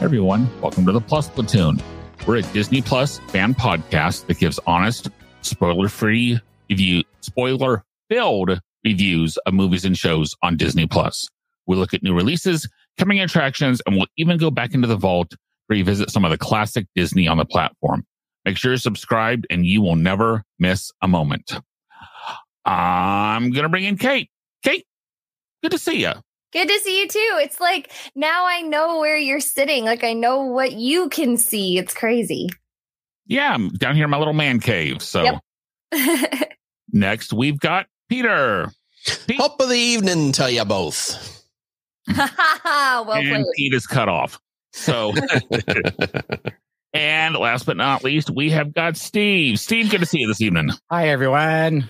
Everyone. Welcome to the Plus Platoon. We're a Disney Plus fan podcast that gives honest, spoiler-free review, spoiler-filled reviews of movies and shows on Disney Plus. We look at new releases, coming attractions, and we'll even go back into the vault to revisit some of the classic Disney on the platform. Make sure you're subscribed and you will never miss a moment. I'm going to bring in Kate. Kate, good to see you. Good to see you too. It's like now I know where you're sitting. Like I know what you can see. It's crazy. Yeah, I'm down here in my little man cave. So Yep. next we've got Peter. Pete, Top of the evening to you both. well and played. Pete is cut off. So, and last but not least, we have got Steve. Steve, good to see you this evening. Hi, everyone.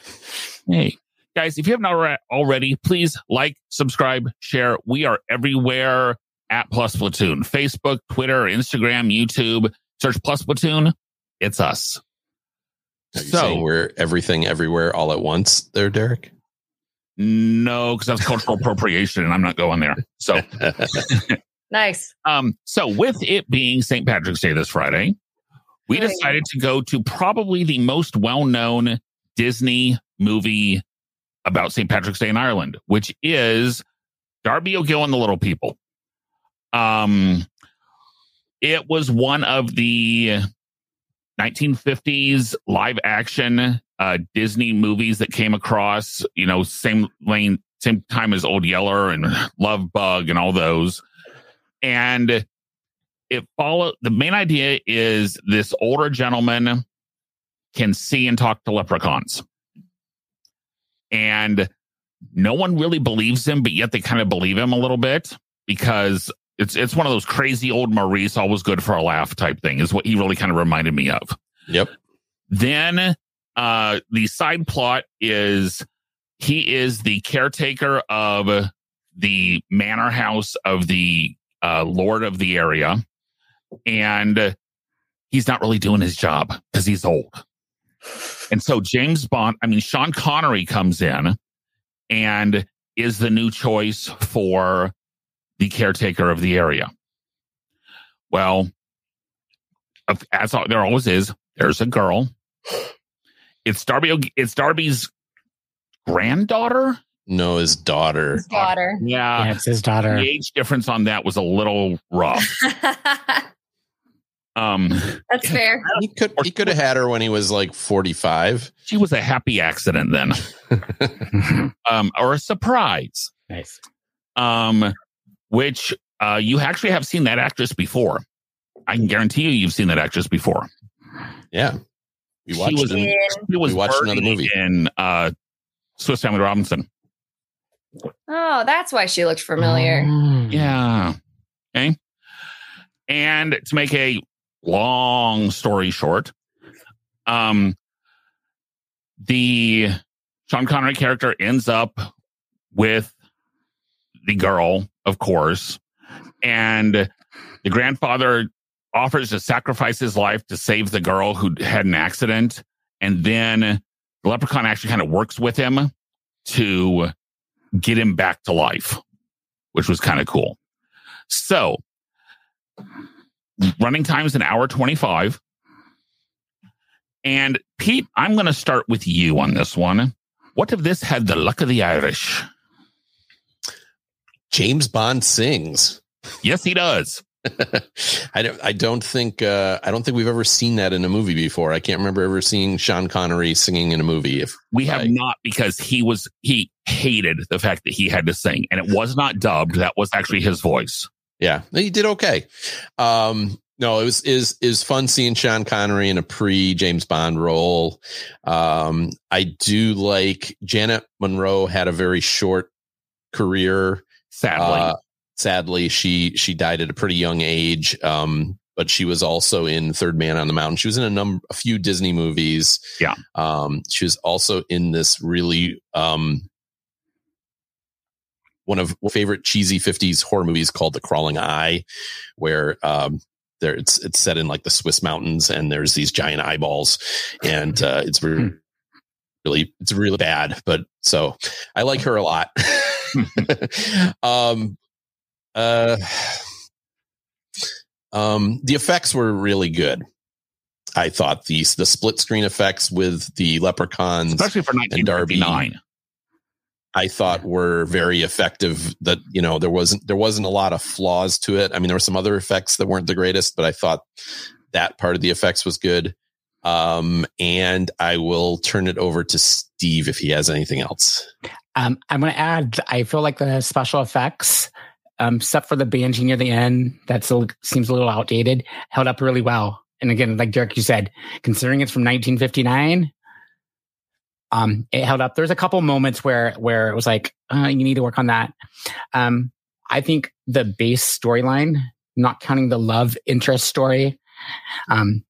Hey, guys, if you haven't already, please like, subscribe, share. We are everywhere at Plus Platoon Facebook, Twitter, Instagram, YouTube. Search Plus Platoon. It's us. Are you So- saying we're everything everywhere all at once there, Derek? No, because that's cultural appropriation, and I'm not going there. So, Nice. um, so with it being St. Patrick's Day this Friday, we decided to go to probably the most well-known Disney movie about St. Patrick's Day in Ireland, which is Darby O'Gill and the Little People. Um, it was one of the 1950s live action uh, Disney movies that came across, you know, same lane, same time as Old Yeller and Love Bug and all those. And it follow the main idea is this older gentleman can see and talk to leprechauns. And no one really believes him, but yet they kind of believe him a little bit because it's it's one of those crazy old Maurice, always good for a laugh type thing, is what he really kind of reminded me of. Yep. Then uh the side plot is he is the caretaker of the manor house of the uh lord of the area and he's not really doing his job because he's old. And so James Bond, I mean Sean Connery comes in and is the new choice for the caretaker of the area. Well, as there always is, there's a girl. It's Darby. It's Darby's granddaughter. No, his daughter. His daughter. Yeah, yeah, it's his daughter. the age difference on that was a little rough. Um, That's fair. He could he could have had her when he was like 45. she was a happy accident then, um, or a surprise. nice. Um, which uh, you actually have seen that actress before. I can guarantee you, you've seen that actress before. Yeah. We She watched was- him. Yeah. She was We watched another movie. in uh, Swiss Family Robinson. Oh, that's why she looked familiar. Mm. Yeah. Okay. And to make a long story short, um, the Sean Connery character ends up with the girl, of course, and the grandfather offers to sacrifice his life to save the girl who had an accident. And then the leprechaun actually kind of works with him to get him back to life, which was kind of cool. So, running time is an hour 25. And Pete, I'm going to start with you on this one. What if this had the luck of the Irish? James Bond sings. Yes, he does. I don't I don't think uh I don't think we've ever seen that in a movie before. I can't remember ever seeing Sean Connery singing in a movie. If We have Right. not because he was he hated the fact that he had to sing, and it was not dubbed. That was actually his voice. Yeah, he did okay. Um, no, it was is is fun seeing Sean Connery in a pre James Bond role. Um, I do like Janet Munro had a very short career. Sadly, Uh, sadly, she she died at a pretty young age. Um, but she was also in Third Man on the Mountain. She was in a number, a few Disney movies. Yeah. Um, she was also in this really um, one of my favorite cheesy 50s horror movies called The Crawling Eye, where um, there it's it's set in like the Swiss mountains and there's these giant eyeballs and uh, it's really, really it's really bad. But so I like her a lot. um, uh, um, the effects were really good. I thought these the split screen effects with the leprechauns, especially for 1959. I thought were very effective. That you know there wasn't there wasn't a lot of flaws to it. I mean, there were some other effects that weren't the greatest, but I thought that part of the effects was good. Um, and I will turn it over to Steve if he has anything else. Um, I'm going to add. I feel like the special effects, um, except for the banshee near the end, that seems a little outdated, held up really well. And again, like Derek, you said, considering it's from 1959, um, it held up. There's a couple moments where where it was like, uh, you need to work on that. Um, I think the base storyline, not counting the love interest story, um,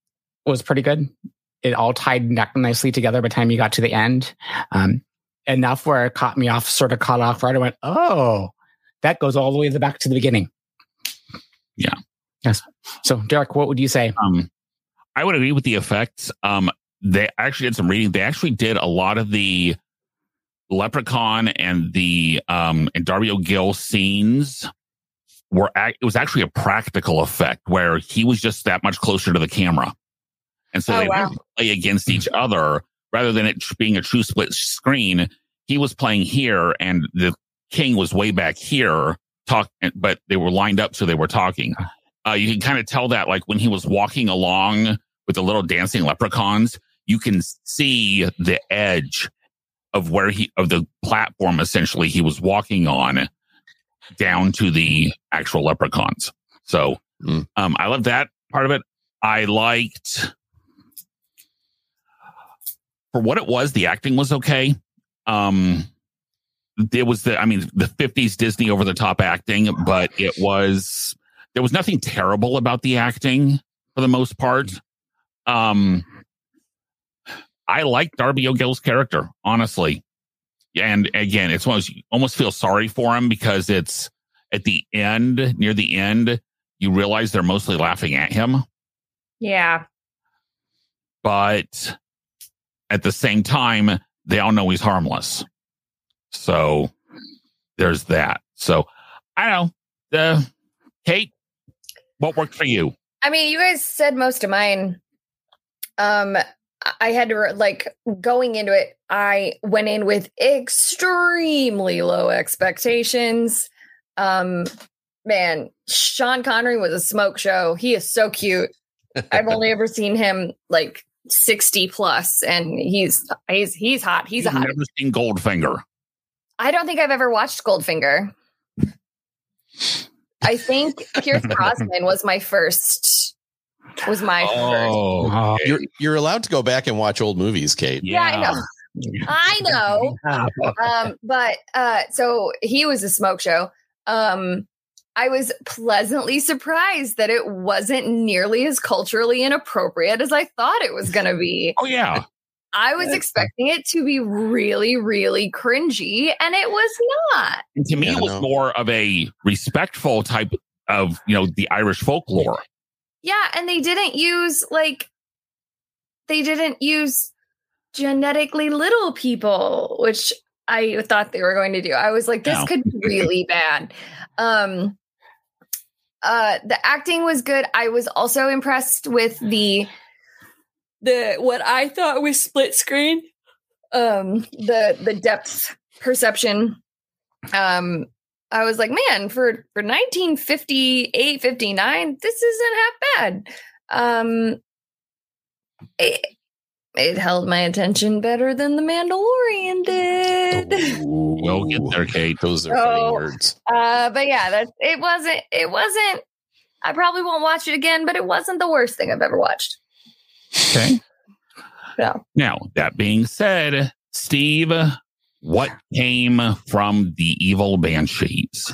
was pretty good. It all tied nicely together by the time you got to the end. Um, enough where it caught me off, sort of caught off guard. I went, oh, that goes all the way back to the beginning. Yeah. Yes. So, Derek, what would you say? Um, I would agree with the effects. Um, they actually did some reading. They actually did a lot of the Leprechaun and the um and Darby O'Gill scenes were act, it was actually a practical effect where he was just that much closer to the camera, and so Oh, they wow. play against each other rather than it being a true split screen. He was playing here, and the king was way back here. Talk, but they were lined up, so they were talking. Uh, you can kind of tell that, like when he was walking along with the little dancing leprechauns, you can see the edge of where he of the platform essentially he was walking on down to the actual leprechauns. So Mm. um I love that part of it. I liked for what it was, the acting was okay. Um there was the I mean the 50s Disney over the top acting, but it was there was nothing terrible about the acting for the most part. Um I like Darby O'Gill's character, honestly. And again, it's one of those, you almost feel sorry for him because it's at the end, near the end, you realize they're mostly laughing at him. Yeah. But at the same time, they all know he's harmless. So there's that. So I don't know. Uh, Kate, what worked for you? I mean, you guys said most of mine. Um, I- had to like going into it. I went in with extremely low expectations. Um, man, Sean Connery was a smoke show. He is so cute. I've only ever seen him like sixty plus, and he's he's he's hot. He's a You've hot. never seen Goldfinger. I don't think I've ever watched Goldfinger. I think Pierce Brosnan was my first. Was my first. Oh, Oh, You're you're allowed to go back and watch old movies, Kate. Yeah, I know. I know. um, but uh, so he was a smoke show. Um, I was pleasantly surprised that it wasn't nearly as culturally inappropriate as I thought it was going to be. Oh, yeah. I was expecting it to be really, really cringy, and it was not. And to me, Yeah, it was no. more of a respectful type of, you know, the Irish folklore. Yeah, and they didn't use like they didn't use genetically little people, which I thought they were going to do. I was like, this No. could be really bad. Um uh the acting was good. I was also impressed with the the what I thought was split screen. Um the the depth perception. Um I was like, man, for for 1958, 59, this isn't half bad. Um it, it held my attention better than the Mandalorian did. We'll get there, Kate. Those are funny Oh. words. Uh but yeah, that it wasn't it wasn't I probably won't watch it again, but it wasn't the worst thing I've ever watched. Okay. Yeah. Now, that being said, Steve, what came from the evil banshees?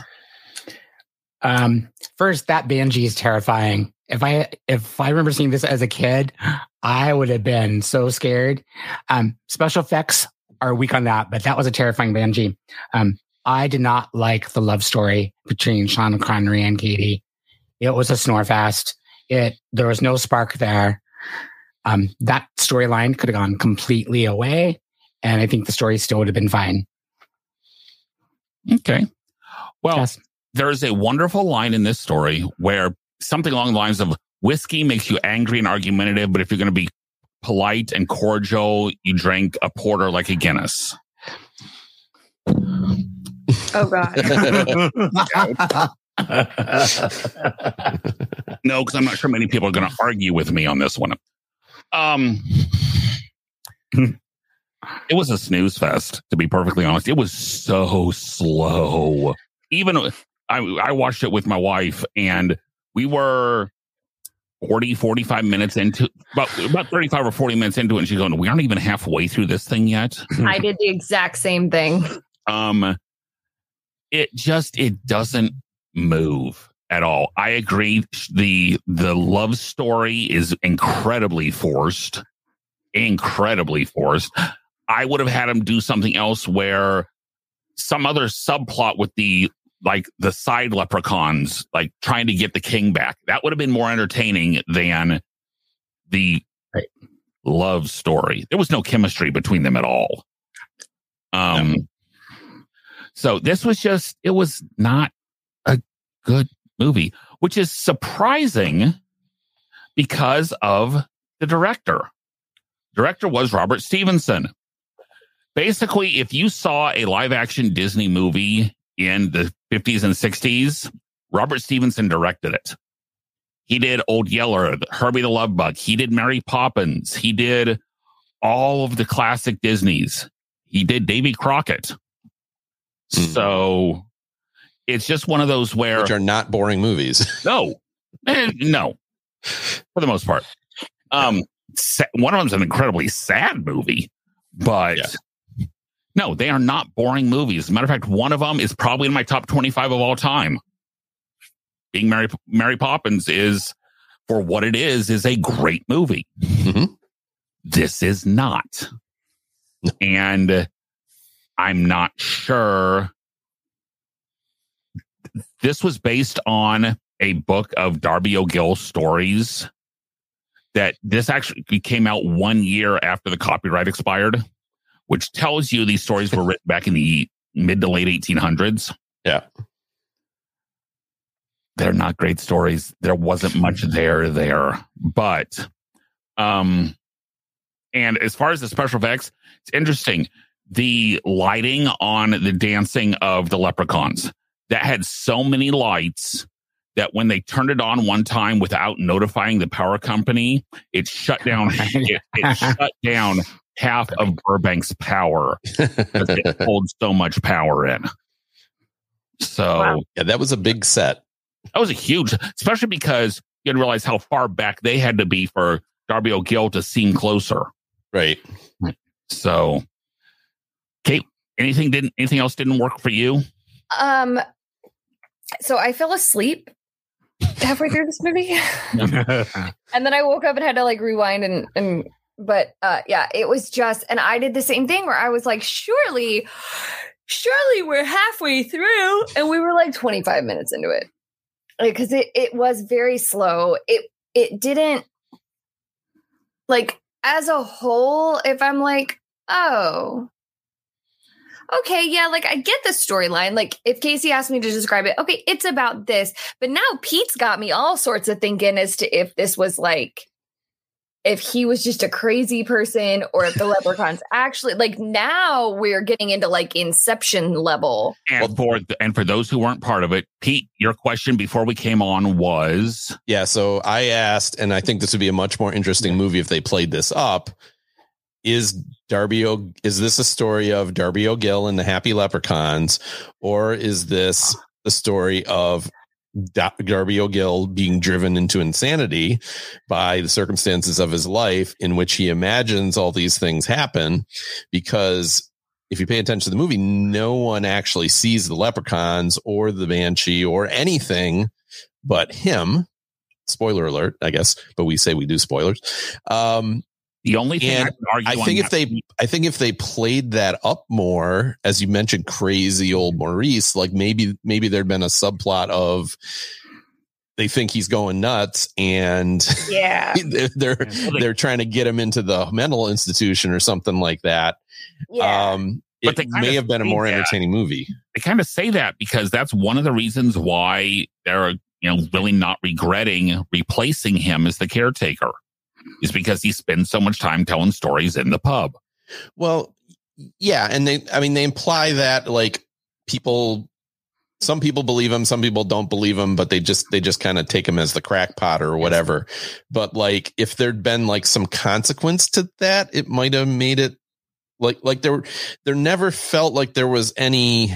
Um, first, that Banshee is terrifying. If I if I remember seeing this as a kid, I would have been so scared. Um, special effects are weak on that, but that was a terrifying Banshee. Um, I did not like the love story between Sean Connery and Katie. It was a snore fest. It there was no spark there. Um, that storyline could have gone completely away, and I think the story still would have been fine. Okay. Well, Yes. there's a wonderful line in this story where something along the lines of whiskey makes you angry and argumentative, but if you're going to be polite and cordial, you drink a porter like a Guinness. Oh God. No, because I'm not sure many people are going to argue with me on this one. Um, it was a snooze fest, to be perfectly honest. It was so slow. Even I, I watched it with my wife, and we were 40, 45 minutes into about about 35 or 40 minutes into it. And she's going, We aren't even halfway through this thing yet. I did the exact same thing. um it just it doesn't move at all i agree the the love story is incredibly forced incredibly forced i would have had him do something else where some other subplot with the like the side leprechauns like trying to get the king back that would have been more entertaining than the Right. love story there was no chemistry between them at all um so this was just, it was not a good movie, which is surprising because of the director. Director was Robert Stevenson. Basically, if you saw a live action Disney movie in the 50s and 60s, Robert Stevenson directed it. He did Old Yeller, Herbie the Love Bug. He did Mary Poppins. He did all of the classic Disneys. He did Davy Crockett. Hmm. So it's just one of those where which are not boring movies. no, no, for the most part. Um, one of them's an incredibly sad movie, but Yeah. No, they are not boring movies. As a matter of fact, one of them is probably in my top twenty-five of all time. Being Mary Mary Poppins is, for what it is, is a great movie. Mhm. This is not, and I'm not sure. This was based on a book of Darby O'Gill stories that this actually came out one year after the copyright expired, which tells you these stories were written back in the mid to late 1800s. Yeah. They're not great stories. There wasn't much there there, but um and as far as the special effects, it's interesting. The lighting on the dancing of the leprechauns that had so many lights that when they turned it on one time without notifying the power company, it shut down it, it shut down half of Burbank's power because it holds so much power in. So Wow. Yeah, that was a big set. that was a huge, especially because you had to realize how far back they had to be for Darby O'Gill to seem closer. Right. So, Kate, anything didn't anything else didn't work for you? Um, so I fell asleep halfway through this movie, and then I woke up and had to like rewind and and. But uh, yeah, it was just, and I did the same thing where I was like, surely, surely we're halfway through, and we were like 25 minutes into it Like because it it was very slow. It it didn't like as a whole. If I'm like, oh, okay, yeah, like I get the storyline. Like if Casey asked me to describe it, okay, it's about this. But now Pete's got me all sorts of thinking as to if this was like if he was just a crazy person or if the leprechauns actually like now we're getting into like inception level. And for and for those who weren't part of it, Pete, your question before we came on was Yeah. So I asked, and I think this would be a much more interesting movie if they played this up. Is Darby o- is this a story of Darby O'Gill and the Happy Leprechauns, or is this the story of Darby O'Gill being driven into insanity by the circumstances of his life, in which he imagines all these things happen because if you pay attention to the movie, no one actually sees the leprechauns or the banshee or anything but him. Spoiler alert, I guess, but we say we do spoilers. Um, The only thing I, And can argue I on think if that- they, I think if they played that up more, as you mentioned, crazy old Maurice, like maybe, maybe there'd been a subplot of they think he's going nuts and Yeah. they're they're, Well, they- they're trying to get him into the mental institution or something like that. Yeah. Um, But it they may have been a more that. entertaining movie. they kind of say that because that's one of the reasons why they're you know really not regretting replacing him as the caretaker is because he spends so much time telling stories in the pub Well, yeah, and they, I mean, they imply that like people, some people believe him, some people don't believe him, but they just they just kind of take him as the crackpot or whatever. But like, if there'd been like some consequence to that, it might have made it like like there there never felt like there was any.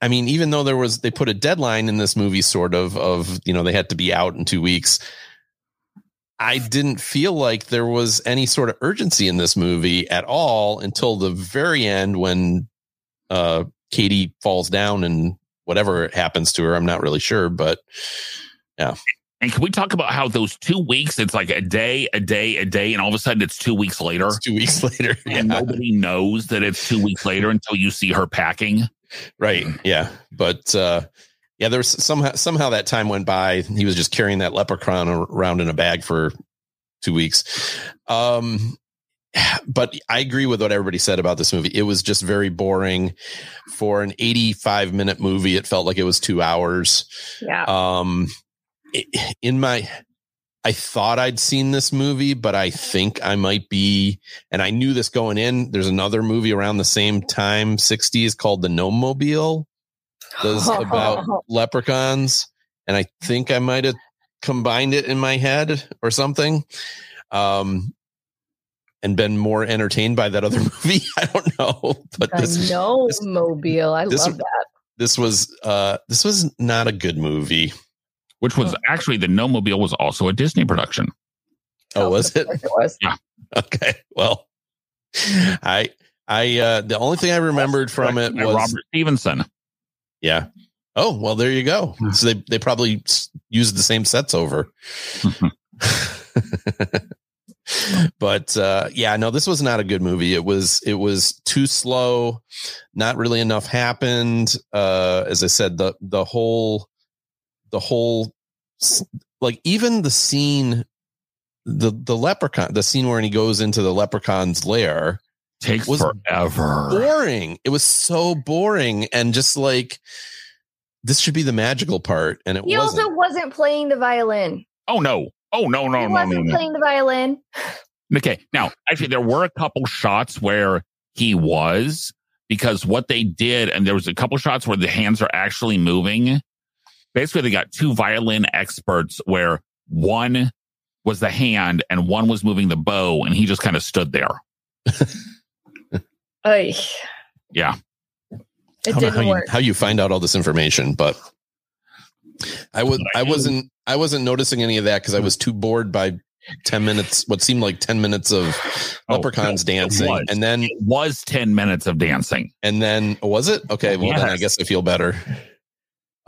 I mean, even though there was, they put a deadline in this movie, sort of, of you know, they had to be out in two weeks. I didn't feel like there was any sort of urgency in this movie at all until the very end when uh, Katie falls down and whatever happens to her. I'm not really sure, but yeah. and can we talk about how those two weeks it's like a day a day a day and all of a sudden it's two weeks later it's two weeks later. Yeah, and nobody knows that it's two weeks later until you see her packing right. Yeah, but uh, yeah, there was somehow somehow that time went by. He was just carrying that leprechaun around in a bag for two weeks. Um, but I agree with what everybody said about this movie. It was just very boring for an 85 minute movie. It felt like it was two hours. yeah. Um, in my, I thought I'd seen this movie, but I think I might be, and I knew this going in. There's another movie around the same time, 60s called The Gnome Mobile. Does about leprechauns, and I think I might have combined it in my head or something. Um, and been more entertained by that other movie. I don't know, but this the no this- mobile. I this- love that. this was uh this was not a good movie. which was actually the Gnome Mobile was also a disney production Oh, was it? course it was. Okay. Well, I I uh the only thing I remembered from it was robert stevenson yeah. Oh, well there you go. So they they probably used the same sets over. but uh yeah, no this was not a good movie. It was it was too slow. Not really enough happened. Uh as I said the the whole the whole like even the scene the the leprechaun the scene where he goes into the leprechaun's lair takes Was forever boring it was so boring and just like this should be the magical part and it He wasn't also wasn't playing the violin. oh no oh no no he no no, wasn't no. playing the violin. Okay. Now, actually, there were a couple shots where he was because what they did, and there was a couple shots where the hands are actually moving. Basically, they got two violin experts where one was the hand and one was moving the bow, and he just kind of stood there. Ay. Yeah. It I don't know didn't how you, how you find out all this information but i was I i wasn't i wasn't noticing any of that because i was too bored by 10 minutes what seemed like 10 minutes of Oh, leprechauns no, it dancing was. and then It was 10 minutes of dancing. and then was it okay well then i guess i feel better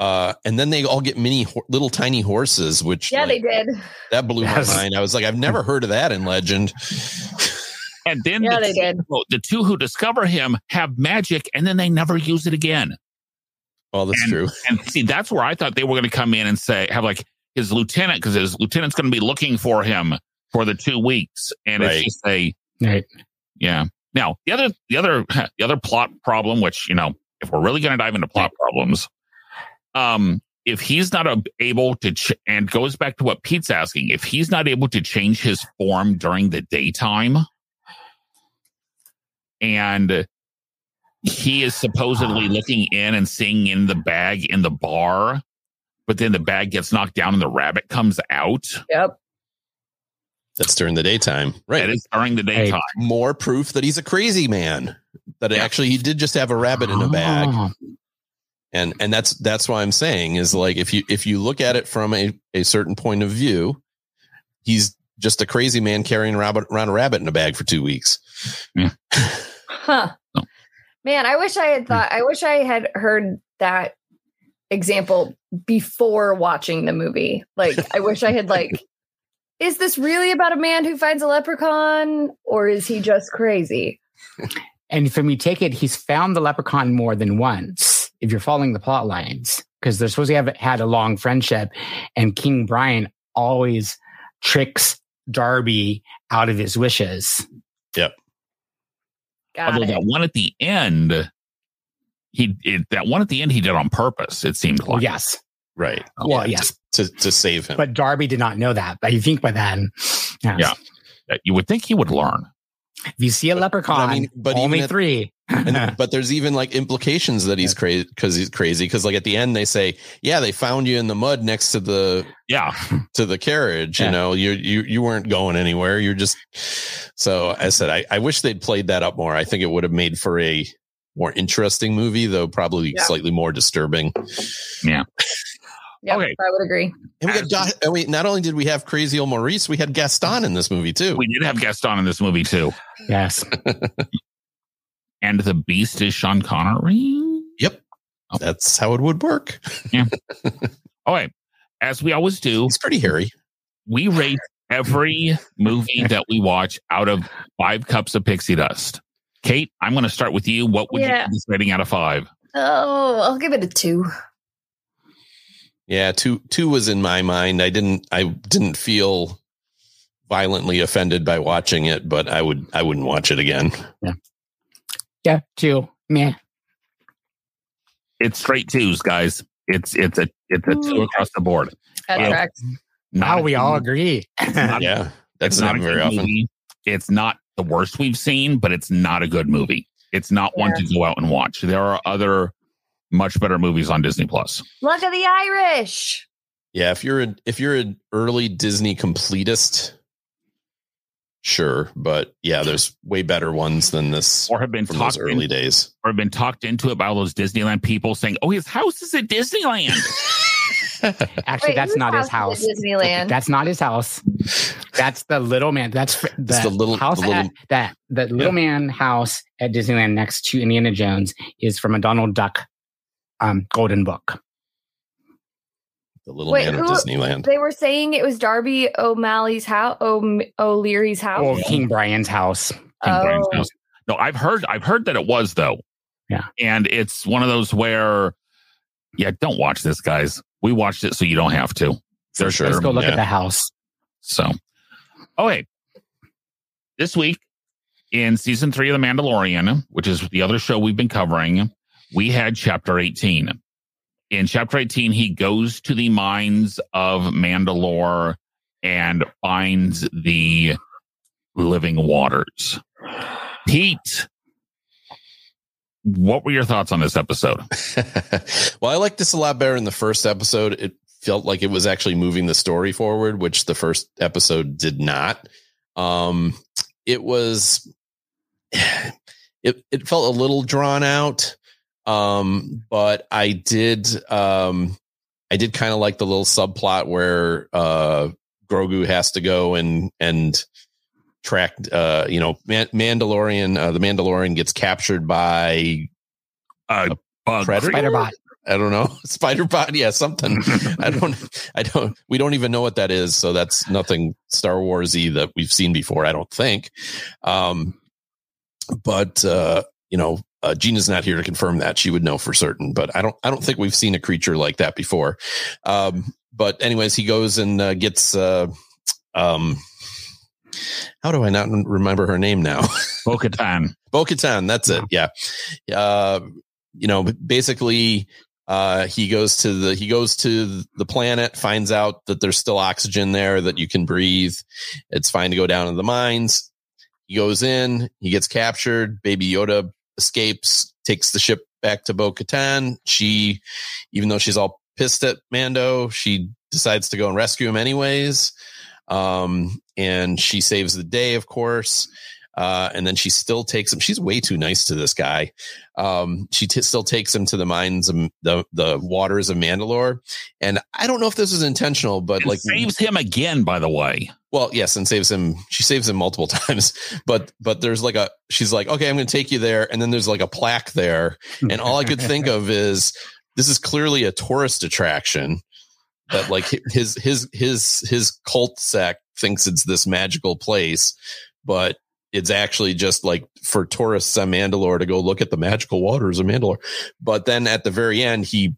uh and then they all get mini ho- little tiny horses which Yeah, like, they did. that blew Yes. my mind i was like i've never heard of that in legend And then Yeah, the, they did. two, the two who discover him have magic and then they never use it again. well that's And- true And see, that's where I thought they were going to come in and say, have like his lieutenant, because his lieutenant's going to be looking for him for the two weeks. And Right. it's just a, Right. yeah. Now, the other, the other, the other plot problem, which, you know, if we're really going to dive into plot problems, um, if he's not able to, ch- and goes back to what Pete's asking, if he's not able to change his form during the daytime, and he is supposedly ah. looking in and seeing in the bag in the bar, but then the bag gets knocked down and the rabbit comes out. Yep. that's during the daytime right That is during the daytime. more proof that he's a crazy man. That Yeah. actually he did just have a rabbit in a bag, Oh, and and that's that's why I'm saying is like if you if you look at it from a a certain point of view, he's just a crazy man carrying around, around a rabbit in a bag for two weeks. Huh. Oh. Man, I wish I had hmm. thought, I wish I had heard that example before watching the movie. Like, I wish I had, like, is this really about a man who finds a leprechaun or is he just crazy? And from you take it, he's found the leprechaun more than once. If you're following the plot lines, because they're supposed to have had a long friendship, and King Brian always tricks Darby out of his wishes. Got Although it. that one at the end, he it, that one at the end he did on purpose. It seemed like. yes. Right. Well, Yeah, yes. To, to save him. But Darby did not know that. But you think by then, yes. Yeah. You would think he would learn. If you see a leprechaun, mean, but only even at- three. And, but there's even like implications that he's crazy because he's crazy because like at the end they say yeah they found you in the mud next to the Yeah. to the carriage Yeah. you know you you you weren't going anywhere you're just so i said I, I wish they'd played that up more i think it would have made for a more interesting movie though probably Yeah. slightly more disturbing Yeah, Okay. I would agree. and we got and we not only did we have crazy old maurice we had gaston in this movie too We did have Gaston in this movie too. yes. And the beast is Sean Connery. Yep. Oh. That's how it would work yeah. All right. As we always do, he's pretty hairy we rate every movie that we watch out of five cups of pixie dust. Kate, I'm going to start with you. What would Yeah. you give this rating out of five? Oh, I'll give it a two. Yeah, two two was in my mind. I didn't I didn't feel violently offended by watching it, but I would I wouldn't watch it again. Yeah. Two. Meh. It's straight twos, guys. It's it's a it's a two across the board. That Yeah. tracks. Now we all agree. not- Yeah. That's It's not a very often. movie. It's not the worst we've seen, but it's not a good movie. It's not one to go out and watch. There are other much better movies on Disney Plus. Look at the Irish. Yeah, if you're a, if you're an early Disney completist, sure, but yeah, there's way better ones than this Or have been from those early in, days. or have been talked into it by all those Disneyland people saying, "Oh, his house is at Disneyland." Actually, Wait, that's whose not his house. Disneyland. That's not his house. That's the little man. That's the, the little- house the little- at, that the little man house at Disneyland next to Indiana Jones is from a Donald Duck um, golden book. The little Wait, man of Disneyland. they were saying it was Darby O'Malley's house, o- O'Leary's house. Or King Brian's house. King oh. Brian's Oh. house. No, I've heard I've heard that it was though. Yeah. And it's one of those where yeah, don't watch this, guys. We watched it so you don't have to. For sure. Let's go look yeah. at the house. So oh, okay. This week in season three of The Mandalorian, which is the other show we've been covering, we had chapter 18. In chapter 18, he goes to the mines of Mandalore and finds the living waters. Pete, what were your thoughts on this episode? well, I like this a lot better in the first episode. It felt like it was actually moving the story forward, which the first episode did not. Um, it was, it, it felt a little drawn out. Um, but I did, um, I did kind of like the little subplot where, uh, Grogu has to go and, and, track uh you know Man- mandalorian uh, the mandalorian gets captured by Uh, bug Predator? Spider bot. I don't know. Spider bot. Yeah, something. I don't, I don't, we don't even know what that is. So that's nothing Star Warsy that we've seen before. I don't think. Um, but, uh, you know, uh, Gina's not here to confirm that she would know for certain, but I don't, I don't think we've seen a creature like that before. Um, but anyways, he goes and uh, gets, uh, um, how do I not remember her name now? Bo-Katan. Bo Katan, that's it. Yeah. Uh, you know, basically, uh, he goes to the, he goes to the planet, finds out that there's still oxygen there that you can breathe. It's fine to go down to the mines. He goes in, he gets captured. Baby Yoda escapes, takes the ship back to Bo Katan. She, even though she's all pissed at Mando, she decides to go and rescue him anyways. Um, and she saves the day, of course. Uh, and then she still takes him. She's way too nice to this guy. Um, she t- still takes him to the mines of the, the waters of Mandalore. And I don't know if this is intentional, but And like saves him again, by the way. well, yes, and saves him. She saves him multiple times, but but there's like a. She's like, okay, I'm going to take you there, and then there's like a plaque there, and all I could think of is this is clearly a tourist attraction that like his his his his cult sect thinks it's this magical place, but it's actually just like for tourists on Mandalore to go look at the magical waters of Mandalore. But then at the very end, he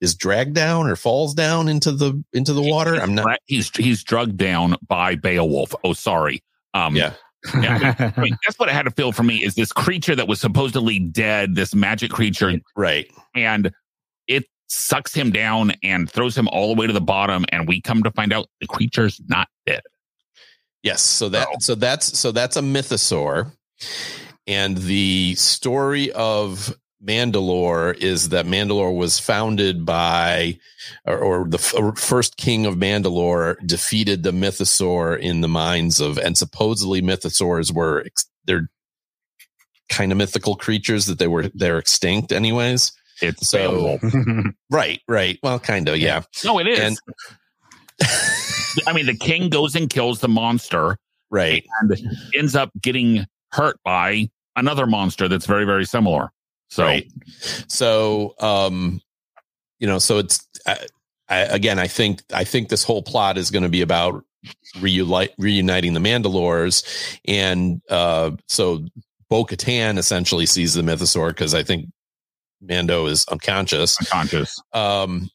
is dragged down or falls down into the into the water. I'm not. He's he's drugged down by Beowulf. Oh, sorry. Um, Yeah. yeah, I mean, that's what it had to feel for me is this creature that was supposedly dead, this magic creature, Right. and it sucks him down and throws him all the way to the bottom. And we come to find out the creature's not dead. Yes. So that Oh. so that's so that's a mythosaur. And the story of Mandalore is that Mandalore was founded by, or, or the f- first king of Mandalore defeated the mythosaur in the mines of, and supposedly mythosaurs were, ex- they're kind of mythical creatures that they were, they're extinct anyways. It's So- Beowulf. Right. Right. Well, kind of. Yeah. No, it is. And- I mean, the king goes and kills the monster Right. and ends up getting hurt by another monster that's very, very similar. So, Right. So, um, you know, so it's I, I, again. I think I think this whole plot is going to be about reunite, reuniting the Mandalores, and uh, so Bo Katan essentially sees the Mythosaur because I think Mando is unconscious. unconscious. Um,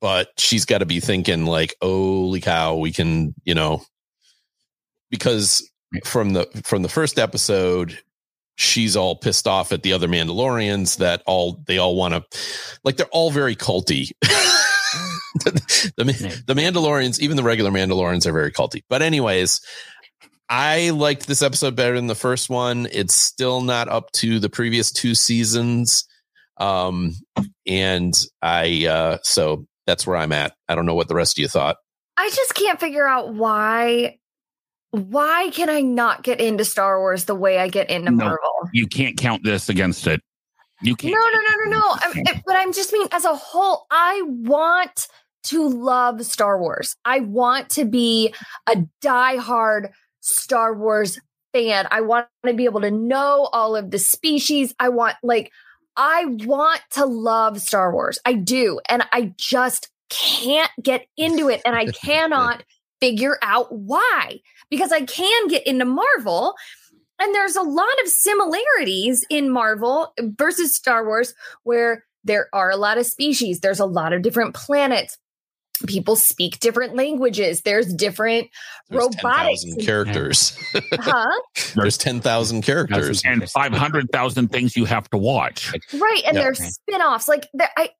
but she's got to be thinking like, "Holy cow, we can," you know, because from the from the first episode, she's all pissed off at the other Mandalorians that all they all want to, like, they're all very culty. the, the, the Mandalorians, even the regular Mandalorians, are very culty. But anyways. I liked this episode better than the first one. It's still not up to the previous two seasons. Um, and I, uh, so that's where I'm at. I don't know what the rest of you thought. I just can't figure out why. Why can I not get into Star Wars the way I get into No. Marvel? You can't count this against it. You can't. no, no, no, no. I'm, it- but I'm just mean as a whole. I want to love Star Wars. I want to be a diehard Star Wars fan. I want to be able to know all of the species. I want like I want to love Star Wars. I do, and I just can't get into it, and I cannot figure out why because I can get into Marvel. And there's a lot of similarities in Marvel versus Star Wars, where there are a lot of species, there's a lot of different planets. People speak different languages. There's different There's robotics. 10,000 characters. Huh? There's 10,000 characters. And 500,000 things you have to watch. Right. And Yeah. there's spin-offs. Like there, I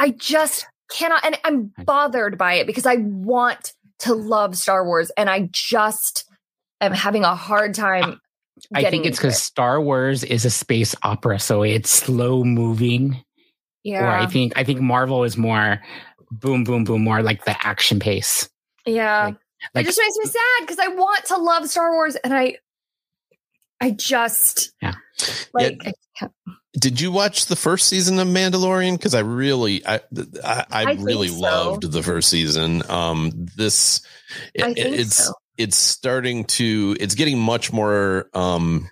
I just cannot and I'm bothered by it because I want to love Star Wars and I just am having a hard time I getting think it's into because Star Wars is a space opera, so it's slow moving. it. Or I Yeah. think I think Marvel is more boom, boom, boom, more like the action pace. Yeah. Like- it just makes me sad because I want to love Star Wars and I I just Yeah. like Yeah. I can't- Did you watch the first season of Mandalorian? Because I really, I, I, I, I really so. loved the first season. Um, this, it- I think it's, so. it's starting to, it's getting much more, um,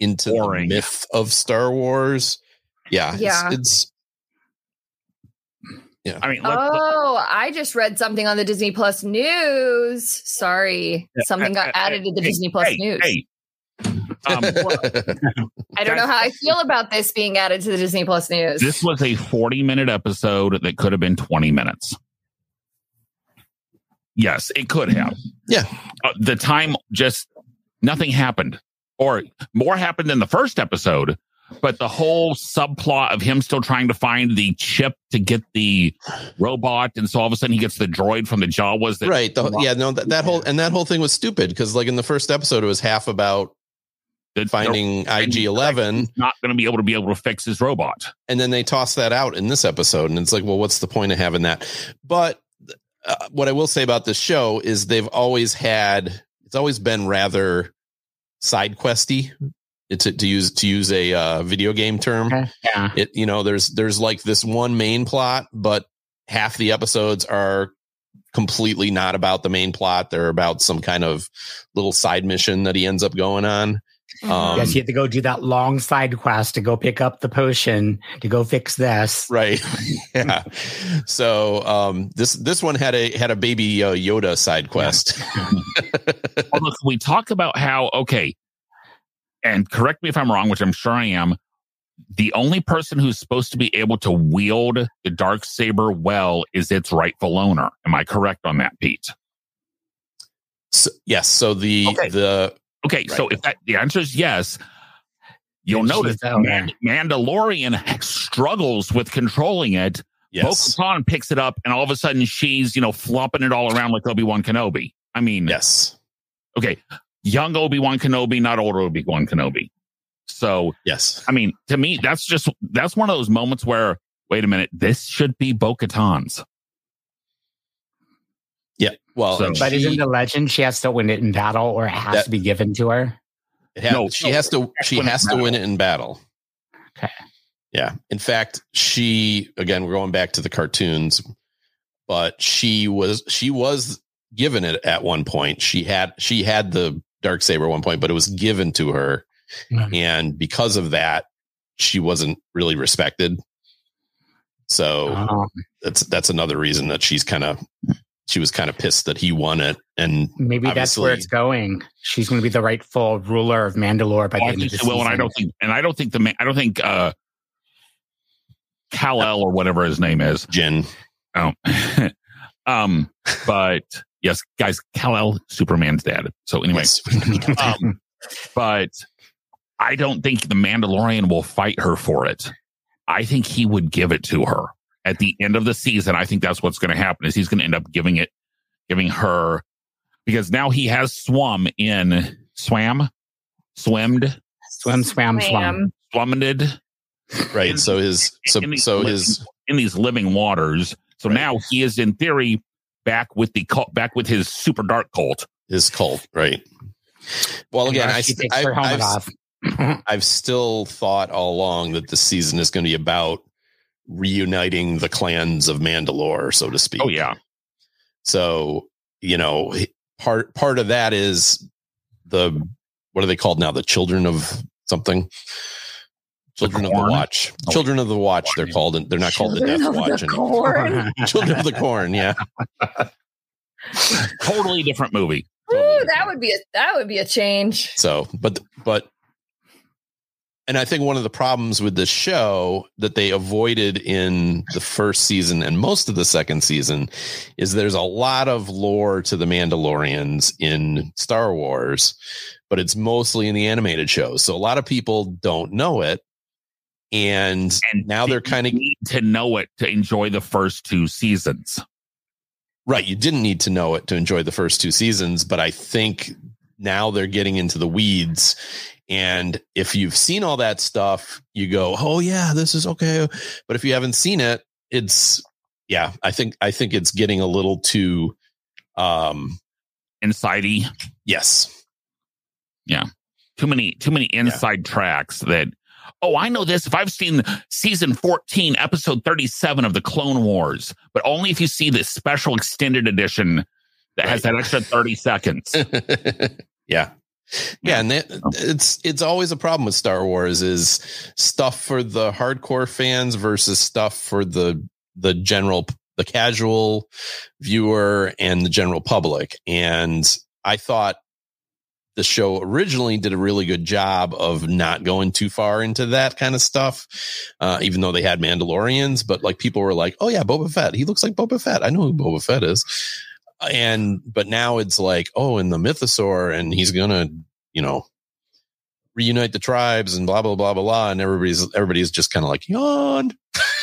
into Boring. the myth of Star Wars. Yeah, it's- Yeah. I mean, let's, Oh, I just read something on the Disney Plus news. Sorry. Something got added to the hey, Disney Plus hey, news. hey. Um, I don't know how I feel about this being added to the Disney Plus news. this was a 40 minute episode that could have been 20 minutes. Yes, it could have. Yeah. Uh, the time just nothing happened, or more happened in the first episode. But the whole subplot of him still trying to find the chip to get the robot, and so all of a sudden he gets the droid from the Jawas. That right. The, yeah, no, that, that whole, and that whole thing was stupid because like in the first episode, it was half about finding IG 11 not going to be able to be able to fix his robot. and then they toss that out in this episode and it's like well what's the point of having that but uh, what i will say about this show is they've always had it's always been rather side questy. It's to use to use a uh, video game term. Yeah. It you know there's there's like this one main plot, but half the episodes are completely not about the main plot. They're about some kind of little side mission that he ends up going on. Um, yes, you have to go do that long side quest to go pick up the potion to go fix this. Right. yeah. So um, this this one had a had a baby uh, Yoda side quest. Although we talk about how okay, and correct me if I'm wrong, which I'm sure I am. The only person who's supposed to be able to wield the dark saber well is its rightful owner. Am I correct on that, Pete? So, yes. So the Okay. the Okay, so if that the answer is yes, you'll she's notice owner. Man- Mandalorian struggles with controlling it. yes Bo-Katan picks it up, and all of a sudden she's you know flopping it all around like Obi Wan Kenobi. I mean, yes okay, young Obi Wan Kenobi, not old Obi Wan Kenobi. So yes I mean, to me, that's just that's one of those moments where wait a minute, this should be Bo-Katan's. yeah. Well, So- But she- isn't the legend she has to win it in battle or it has That- to be given to her? It ha- No, she no, has to. She win it in has to win it in battle. Okay. Yeah. In fact, she again. We're going back to the cartoons, but she was she was given it at one point. She had she had the dark saber at one point, but it was given to her, Mhm. and because of that, she wasn't really respected. So Um, that's that's another reason that she's kind of she was kind of pissed that he won it, and maybe that's where it's going. She's going to be the rightful ruler of Mandalore by the end of think the she will, and I don't think, and I don't think the I don't think uh, Kal El or whatever his name is. Jin. Oh, um, but yes, guys, Kal El, Superman's dad. So anyway, Yes. um, but I don't think the Mandalorian will fight her for it. I think he would give it to her at the end of the season. I think that's what's going to happen is he's going to end up giving it, giving her, because now he has swum in swam, swimmed, swim, swam, swam. swummed right. So his so in these so living- his in these living waters. So Right. now he is in theory back with the cult, back with his super dark cult. his cult, right? Well, again, I, I, I've. I've still thought all along that this season is going to be about reuniting the clans of Mandalore, so to speak. Oh yeah, So you know, part part of that is the what are they called now? The children of something. Children of the Corn? Watch. Oh, Children of the Watch. They're Corn. called. They're not called the Children Death of Watch. the anymore. corn. Children of the Corn. Yeah. totally different movie. Ooh, that would be a that would be a change. So, but but and I think one of the problems with this show that they avoided in the first season and most of the second season is there's a lot of lore to the Mandalorians in Star Wars, but it's mostly in the animated shows. So a lot of people don't know it. And And now they're kind of need to know it to enjoy the first two seasons. right. You didn't need to know it to enjoy the first two seasons, but I think now they're getting into the weeds. And if you've seen all that stuff, you go, "Oh yeah, this is okay." But if you haven't seen it, it's yeah. I think I think it's getting a little too. Um. Insidey, Yes. Yeah. Too many too many inside tracks that. Oh, I know this. If I've seen season 14, episode 37 of the Clone Wars, but only if you see the special extended edition that has that extra 30 seconds. yeah. Yeah, and that, it's it's always a problem with Star Wars is stuff for the hardcore fans versus stuff for the the general the casual viewer and the general public. And I thought the show originally did a really good job of not going too far into that kind of stuff, uh, even though they had Mandalorians. But like people were like, "Oh yeah, Boba Fett. He looks like Boba Fett. I know who Boba Fett is." and but now it's like oh in the mythosaur and he's gonna you know reunite the tribes and blah blah blah blah blah and everybody's everybody's just kind of like yawn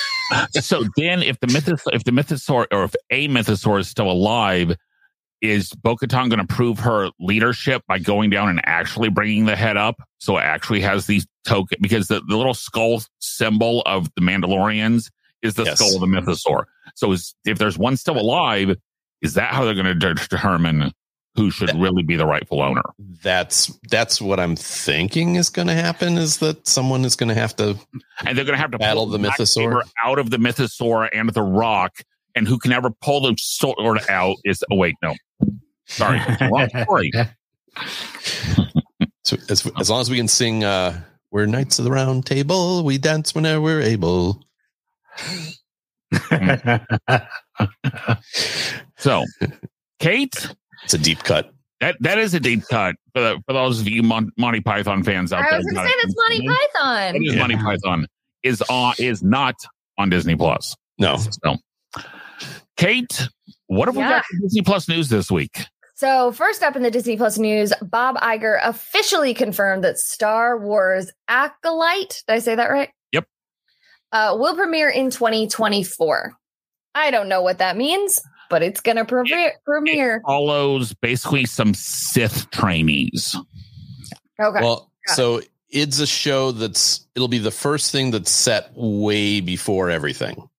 so then if the mythos if the mythosaur or if a mythosaur is still alive is Bo-Katan going to prove her leadership by going down and actually bringing the head up so it actually has these token because the, the little skull symbol of the Mandalorians is the Yes. skull of the mythosaur so is, if there's one still alive is that how they're going to determine who should really be the rightful owner. That's that's what I'm thinking is going to happen. Is that someone is going to have to And they're going to have to Battle the Mythosaur. Out of the Mythosaur and the Rock, and who can ever pull the sword out is. Oh wait, no, sorry, wrong story. So as, as long as we can sing, uh, we're knights of the round table. We dance whenever we're able. So, Kate, It's a deep cut. that that is a deep cut for, the, for those of you Mon- Monty Python fans out there. I there. was going to say it. that's Monty Python. It is Yeah. Monty Python is on is not on Disney Plus. No, So, Kate, what have we got for Disney Plus news this week? So, first up in the Disney Plus news, Bob Iger officially confirmed that Star Wars Acolyte, did I say that right? Yep. Uh, will premiere in 2024. I don't know what that means, but it's going to premiere. premiere. Follows basically some Sith trainees. Okay. well, Got it. so it's a show that's it'll be the first thing that's set way before everything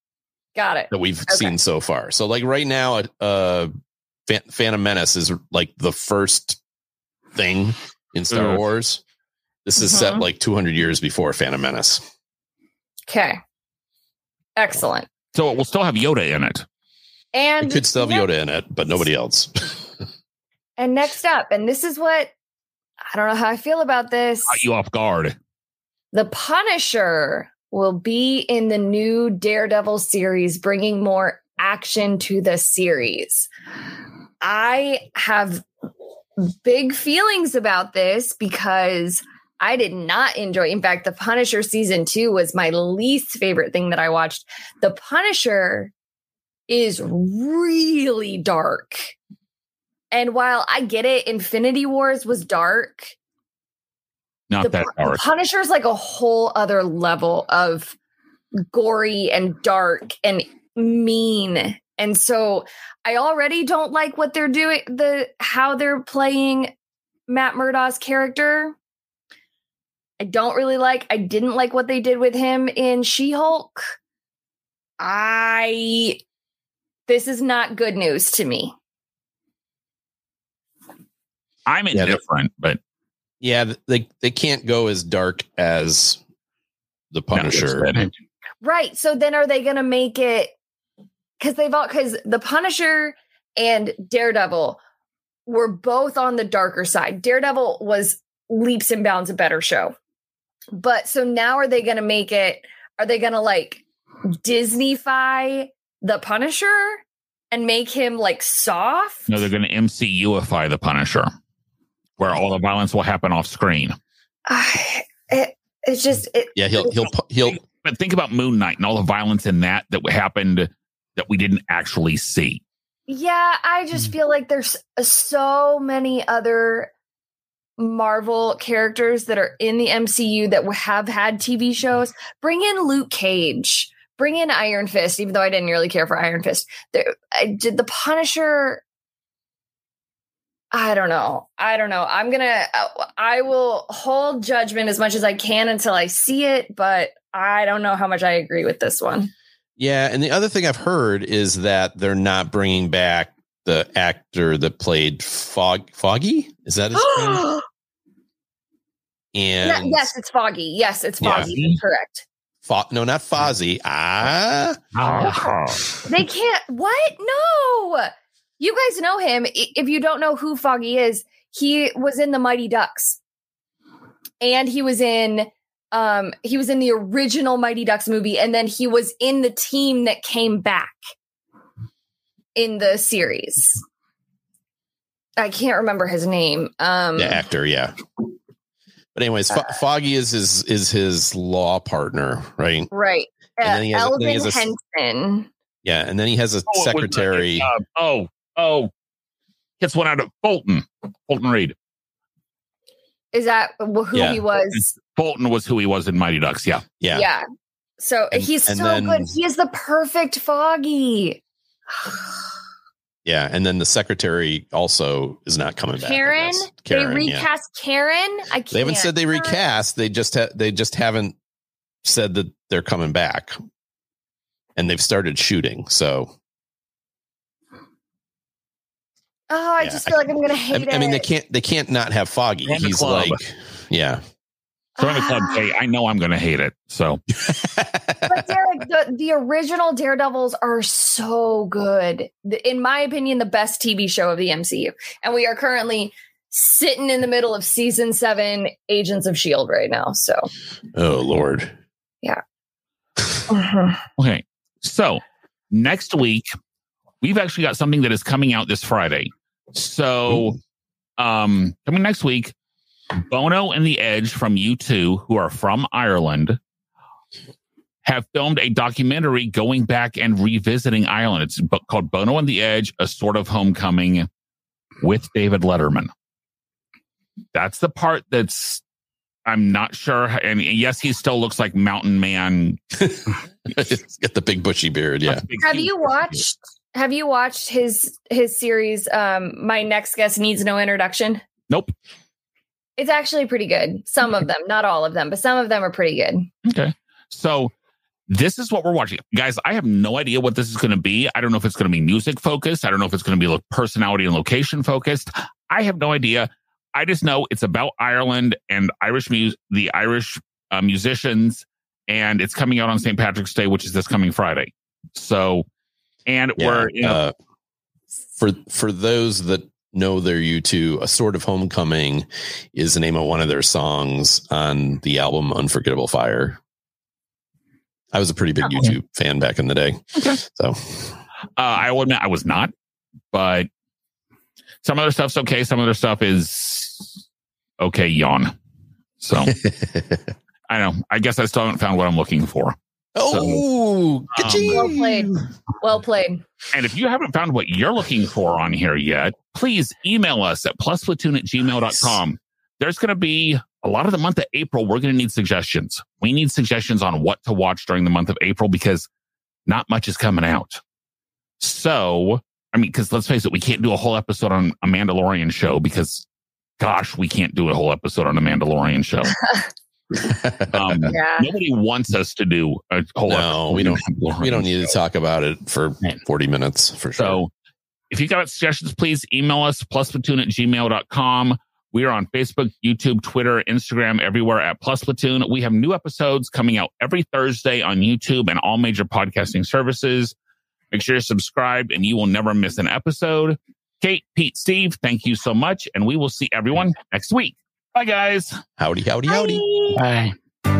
Got it. that we've Okay. seen so far. So like right now, uh, Phan- Phantom Menace is like the first thing in Star Mhm. Wars. This is set Mhm. like 200 years before Phantom Menace. Okay. Excellent. So it will still have Yoda in it. And It could still have Yoda in it, but nobody else. And next up, and this is what I don't know how I feel about this. Caught you off guard. The Punisher will be in the new Daredevil series, bringing more action to the series. I have big feelings about this because I did not enjoy. In fact, The Punisher season two was my least favorite thing that I watched. The Punisher is really dark. And while I get it, Infinity Wars was dark Not the, that the dark. Punisher's like a whole other level of gory and dark and mean. And so I already don't like what they're doing, the how they're playing Matt Murdock's character. I don't really like, I didn't like what they did with him in She-Hulk. I this is not good news to me. I'm Yeah, indifferent, but yeah, they they can't go as dark as the Punisher. it's. Right. So then are they going to make it cuz they've all cuz the Punisher and Daredevil were both on the darker side. Daredevil was leaps and bounds a better show. But so now are they going to make it are they going to like Disneyfy the Punisher and make him like soft? no, they're going to MCUify the Punisher, where all the violence will happen off screen. I- it, it's just it, yeah, he'll he'll he'll But think about Moon Knight and all the violence in that that happened that we didn't actually see. Yeah, I Hmm. just feel like there's so many other Marvel characters that are in the MCU that have had TV shows. Bring in Luke Cage. Bring in Iron Fist, even though I didn't really care for Iron Fist. There, I did the Punisher. I don't know. I don't know. I'm gonna. I will hold judgment as much as I can until I see it, but I don't know how much I agree with this one. yeah. And the other thing I've heard is that they're not bringing back the actor that played Fog Foggy. Is that his name? Yeah, And yes, it's Foggy. Yes, it's Yeah. Foggy. That's correct. Fo- no, not Fozzie. Ah, They can't. What? No. You guys know him. If you don't know who Foggy is, he was in the Mighty Ducks, and he was in um he was in the original Mighty Ducks movie, and then he was in the team that came back in the series. I can't remember his name. Um, the actor. Yeah. But anyways, Fo- Foggy is his is his law partner, right? right. And Uh, then he has a- then Elden he has a s- Henson. Yeah, and then he has a Oh, it was like, secretary. uh, oh, oh, gets one out of Fulton. Fulton Reed. Is that who Yeah. he was? Fulton was who he was in Mighty Ducks. Yeah. yeah. Yeah. So And- he's and so then- good. He is the perfect Foggy. Yeah, and then the secretary also is not coming back. I Karen? guess. they Karen, yeah. recast Karen. I can't. They haven't said they recast. They just ha- they just haven't said that they're coming back, and they've started shooting. So Oh, I Yeah, just feel like I'm gonna hate I, it. I mean, they can't they can't not have Foggy. Run the He's like, yeah. Join the club, Ah. Kate. I know I'm going to hate it. So But Derek, the, the original Daredevils are so good. The- In my opinion, the best TV show of the MCU. And we are currently sitting in the middle of season seven Agents of S.H.I.E.L.D. Right now. So, oh Lord. Yeah. Okay. So next week, we've actually got something that is coming out this Friday. So um coming next week, Bono and the Edge from U2, who are from Ireland, have filmed a documentary going back and revisiting Ireland. It's called Bono and the Edge, a sort of homecoming with David Letterman. That's the part that's I'm not sure. And yes, he still looks like Mountain Man. He's got the big bushy beard. Yeah. have you watched? Have you watched his his series? Um, my next guest needs no introduction. Nope. It's actually pretty good. Some of them, not all of them, but some of them are pretty good. Okay. So this is what we're watching. Guys, I have no idea what this is going to be. I don't know if it's going to be music focused. I don't know if it's going to be like personality and location focused. I have no idea. I just know it's about Ireland and Irish music, the Irish uh, musicians, and it's coming out on St. Patrick's Day, which is this coming Friday. So, and Yeah, we're, you know, uh, for for those that know their U2, a sort of homecoming is the name of one of their songs on the album Unforgettable Fire. I was a pretty big Okay. U2 fan back in the day. Okay. So uh, I will admit I was not, but some other stuff's okay. Some other stuff is okay. Yawn. So. I know. I guess I still haven't found what I'm looking for. Oh, um, ka-ching! Well played. Well played. And if you haven't found what you're looking for on here yet, please email us at plusplatoon at gmail.com. There's going to be a lot of the month of April. We're going to need suggestions. We need suggestions on what to watch during the month of April because not much is coming out. So, I mean, because let's face it, we can't do a whole episode on a Mandalorian show because, gosh, we can't do a whole episode on a Mandalorian show. Um, Yeah. Nobody wants us to do a whole No, we don't- we don't need show. to talk about it for 40 minutes for sure. So if you got suggestions, please email us plusplatoon at gmail.com. We are on Facebook, YouTube, Twitter, Instagram, everywhere at Plus Platoon. We have new episodes coming out every Thursday on YouTube and all major podcasting services. Make sure you're subscribed and you will never miss an episode. Kate, Pete, Steve, thank you so much. And we will see everyone next week. Bye, guys. howdy, howdy, howdy. Bye. Bye.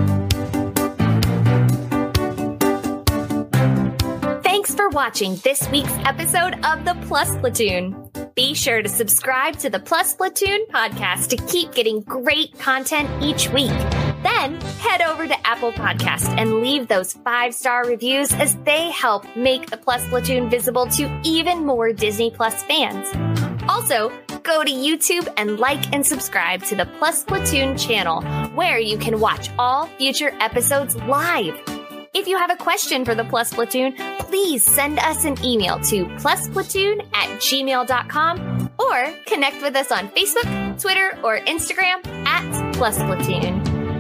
Thanks for watching this week's episode of the Plus Platoon. Be sure to subscribe to the Plus Platoon podcast to keep getting great content each week. Then head over to Apple Podcast and leave those five star reviews as they help make the Plus Platoon visible to even more Disney Plus fans. Also, go to YouTube and like and subscribe to the Plus Platoon channel, where you can watch all future episodes live. If you have a question for the Plus Platoon, please send us an email to plusplatoon at gmail.com or connect with us on Facebook, Twitter, or Instagram at Plus Platoon.